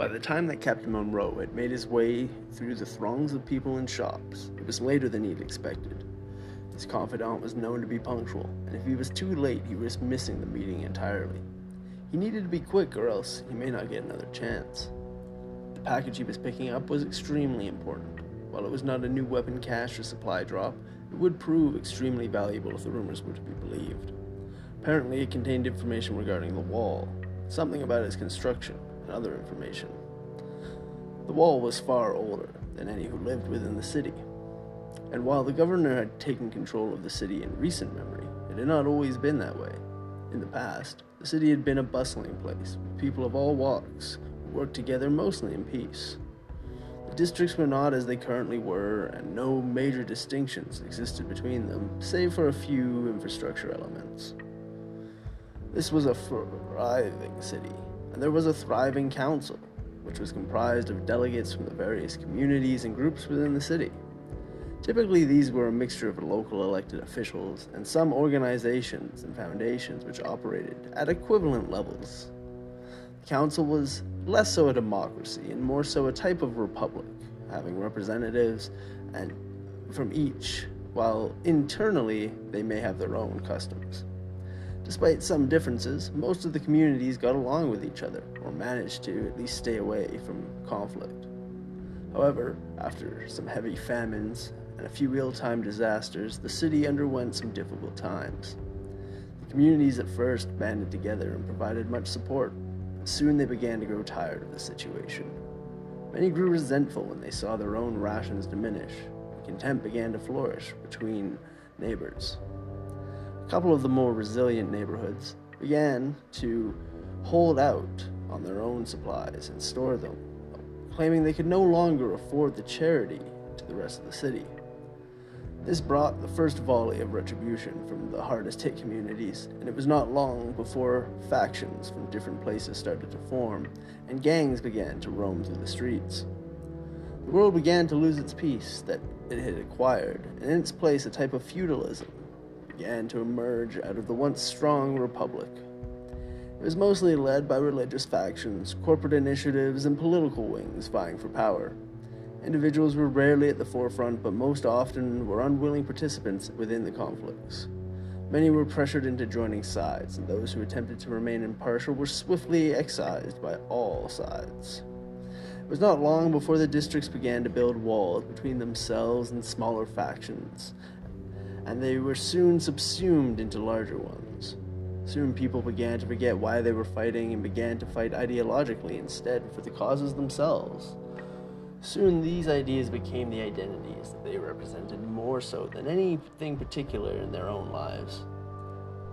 By the time that Captain Monroe had made his way through the throngs of people and shops, it was later than he'd expected. His confidant was known to be punctual, and if he was too late, he risked missing the meeting entirely. He needed to be quick, or else he may not get another chance. The package he was picking up was extremely important. While it was not a new weapon cache or supply drop, it would prove extremely valuable if the rumors were to be believed. Apparently, it contained information regarding the wall, something about its construction, and other information. The wall was far older than any who lived within the city, and while the governor had taken control of the city in recent memory, it had not always been that way. In the past, the city had been a bustling place, with people of all walks who worked together mostly in peace. The districts were not as they currently were, and no major distinctions existed between them, save for a few infrastructure elements. This was a thriving city, and there was a thriving council, which was comprised of delegates from the various communities and groups within the city. Typically, these were a mixture of local elected officials and some organizations and foundations which operated at equivalent levels. The council was less so a democracy and more so a type of republic, having representatives and from each, while internally they may have their own customs. Despite some differences, most of the communities got along with each other, or managed to at least stay away from conflict. However, after some heavy famines and a few ill timed disasters, the city underwent some difficult times. The communities at first banded together and provided much support. But soon they began to grow tired of the situation. Many grew resentful when they saw their own rations diminish, and contempt began to flourish between neighbors. A couple of the more resilient neighborhoods began to hold out on their own supplies and store them, claiming they could no longer afford the charity to the rest of the city. This brought the first volley of retribution from the hardest hit communities, and it was not long before factions from different places started to form, and gangs began to roam through the streets. The world began to lose its peace that it had acquired, and in its place a type of feudalism began to emerge out of the once strong republic. It was mostly led by religious factions, corporate initiatives, and political wings vying for power. Individuals were rarely at the forefront, but most often were unwilling participants within the conflicts. Many were pressured into joining sides, and those who attempted to remain impartial were swiftly excised by all sides. It was not long before the districts began to build walls between themselves and smaller factions, and they were soon subsumed into larger ones. Soon people began to forget why they were fighting and began to fight ideologically instead for the causes themselves. Soon these ideas became the identities that they represented more so than anything particular in their own lives.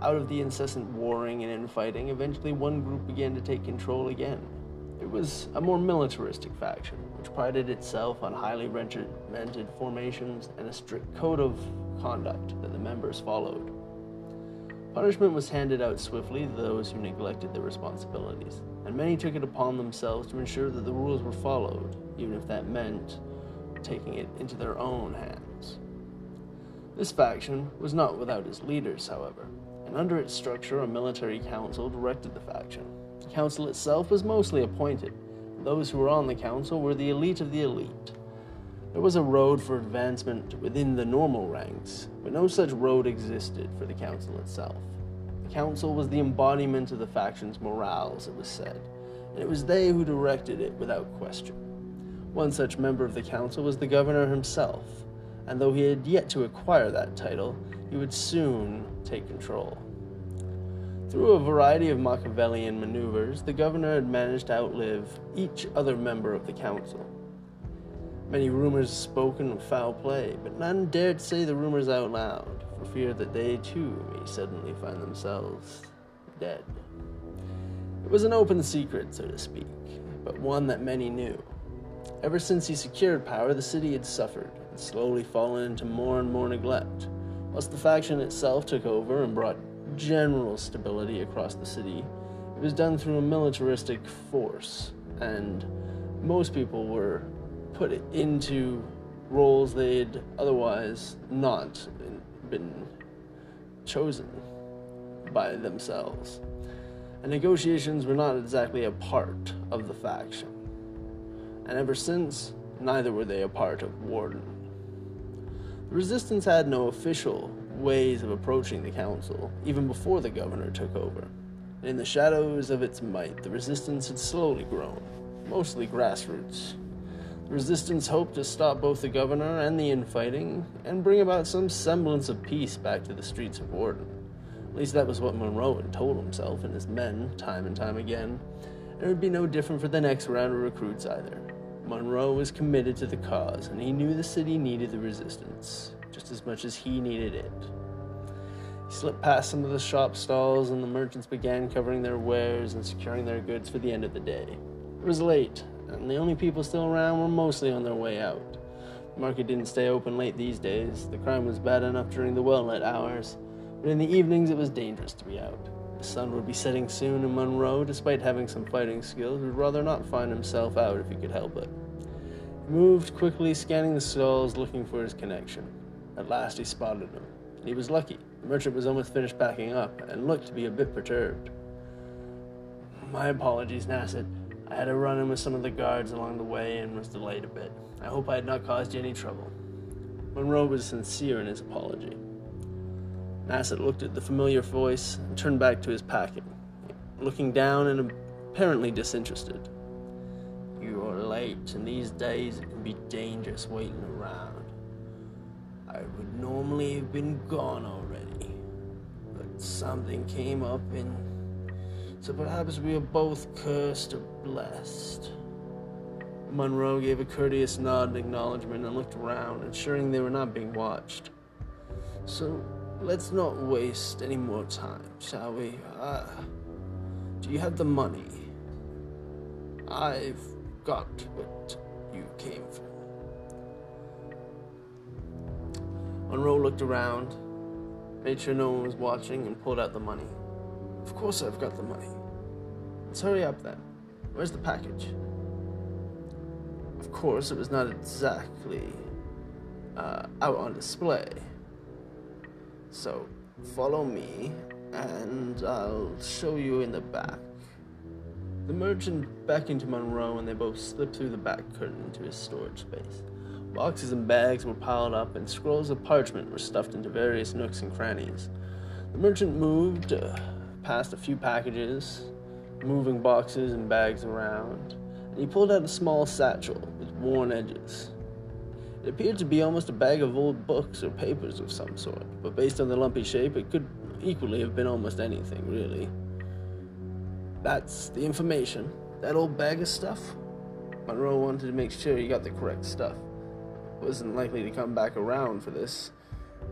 Out of the incessant warring and infighting, eventually one group began to take control again. It was a more militaristic faction, which prided itself on highly regimented formations and a strict code of conduct that the members followed. Punishment was handed out swiftly to those who neglected their responsibilities, and many took it upon themselves to ensure that the rules were followed, even if that meant taking it into their own hands. This faction was not without its leaders, however, and under its structure, a military council directed the faction. The council itself was mostly appointed. Those who were on the council were the elite of the elite. There was a road for advancement within the normal ranks, but no such road existed for the council itself. The council was the embodiment of the faction's morals, it was said, and it was they who directed it without question. One such member of the council was the governor himself, and though he had yet to acquire that title, he would soon take control. Through a variety of Machiavellian maneuvers, the governor had managed to outlive each other member of the council. Many rumors spoken of foul play, but none dared say the rumors out loud, for fear that they too may suddenly find themselves dead. It was an open secret, so to speak, but one that many knew. Ever since he secured power, the city had suffered and slowly fallen into more and more neglect. Whilst the faction itself took over and brought general stability across the city, it was done through a militaristic force, and most people were put into roles they'd otherwise not been chosen by themselves. And negotiations were not exactly a part of the faction. and ever since, neither were they a part of Warden. The resistance had no official ways of approaching the council, even before the governor took over. In the shadows of its might, the resistance had slowly grown, mostly grassroots. The resistance hoped to stop both the governor and the infighting and bring about some semblance of peace back to the streets of Warden. At least that was what Monroe had told himself and his men time and time again, and it would be no different for the next round of recruits either. Monroe was committed to the cause, and he knew the city needed the resistance just as much as he needed it. He slipped past some of the shop stalls, and the merchants began covering their wares and securing their goods for the end of the day. It was late, and the only people still around were mostly on their way out. The market didn't stay open late these days. The crime was bad enough during the well lit hours, but in the evenings it was dangerous to be out. The sun would be setting soon, and Monroe, despite having some fighting skills, would rather not find himself out if he could help it. He moved quickly, scanning the stalls, looking for his connection. At last he spotted him. He was lucky. The merchant was almost finished packing up and looked to be a bit perturbed. My apologies, Nasset. I had a run in with some of the guards along the way and was delayed a bit. I hope I had not caused you any trouble. Monroe was sincere in his apology. Nasset looked at the familiar voice and turned back to his packing, looking down and apparently disinterested. You're late, and these days it can be dangerous waiting around. I would normally have been gone already, but something came up and so perhaps we are both cursed or blessed. Monroe gave a courteous nod in acknowledgement and looked around, ensuring they were not being watched. So let's not waste any more time, shall we? Uh, do you have the money? I've got what you came for. Monroe looked around, made sure no one was watching, and pulled out the money. Of course I've got the money. Let's hurry up then. Where's the package? Of course, it was not exactly uh, out on display. So, follow me, and I'll show you in the back. The merchant beckoned to Monroe, and they both slipped through the back curtain into his storage space. Boxes and bags were piled up, and scrolls of parchment were stuffed into various nooks and crannies. The merchant moved. Uh, past a few packages, moving boxes and bags around, and he pulled out a small satchel with worn edges. It appeared to be almost a bag of old books or papers of some sort, but based on the lumpy shape, it could equally have been almost anything, really. That's the information. That old bag of stuff? Monroe wanted to make sure he got the correct stuff. Wasn't likely to come back around for this,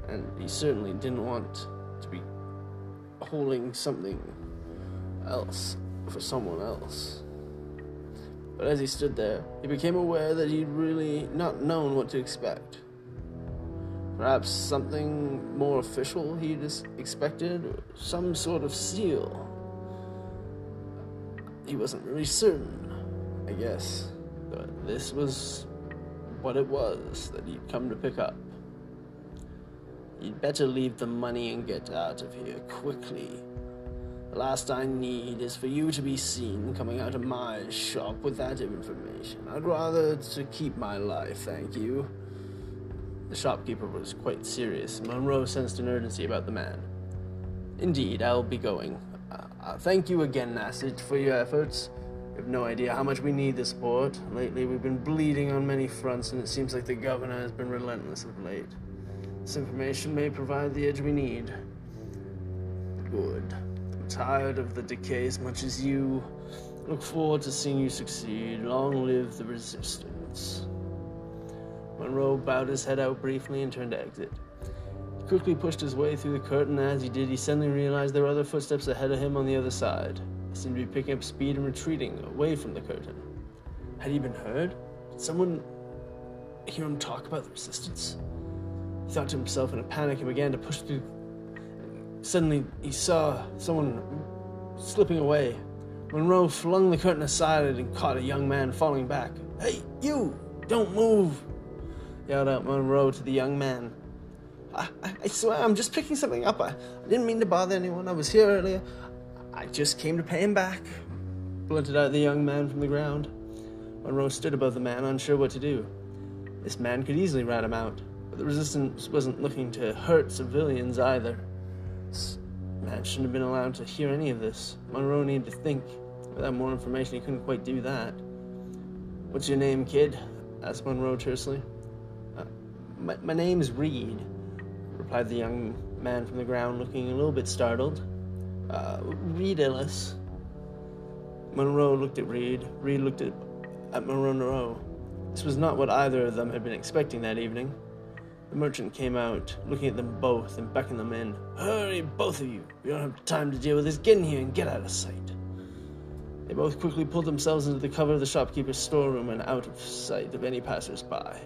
and he certainly didn't want to be holding something else for someone else. But as he stood there, he became aware that he'd really not known what to expect. Perhaps something more official he'd expected, some sort of seal. He wasn't really certain, I guess, but this was what it was that he'd come to pick up. You'd better leave the money and get out of here quickly. The last I need is for you to be seen coming out of my shop with that information. I'd rather to keep my life, thank you. The shopkeeper was quite serious. Monroe sensed an urgency about the man. Indeed, I'll be going. Uh, uh, thank you again, Nasset, for your efforts. Have no idea how much we need the support. Lately, we've been bleeding on many fronts, and it seems like the governor has been relentless of late. This information may provide the edge we need. Good. I'm tired of the decay as much as you. Look forward to seeing you succeed. Long live the resistance. Monroe bowed his head out briefly and turned to exit. He quickly pushed his way through the curtain, as he did, he suddenly realized there were other footsteps ahead of him on the other side. Seemed to be picking up speed and retreating away from the curtain. Had he been heard? Did someone hear him talk about the resistance? He thought to himself in a panic and began to push through. Suddenly, he saw someone slipping away. Monroe flung the curtain aside and caught a young man falling back. Hey, you! Don't move! yelled out Monroe to the young man. I, I, I swear, I'm just picking something up. I, I didn't mean to bother anyone. I was here earlier. I just came to pay him back, blunted out the young man from the ground. Monroe stood above the man, unsure what to do. This man could easily rat him out, but the resistance wasn't looking to hurt civilians either. This man shouldn't have been allowed to hear any of this. Monroe needed to think. Without more information, he couldn't quite do that. What's your name, kid? asked Monroe tersely. Uh, my, my name's Reed, replied the young man from the ground, looking a little bit startled. Uh, Reed Ellis. Monroe looked at Reed. Reed looked at, at Monroe. This was not what either of them had been expecting that evening. The merchant came out, looking at them both and beckoned them in. Hurry, both of you. We don't have time to deal with this. Get in here and get out of sight. They both quickly pulled themselves into the cover of the shopkeeper's storeroom and out of sight of any passers by.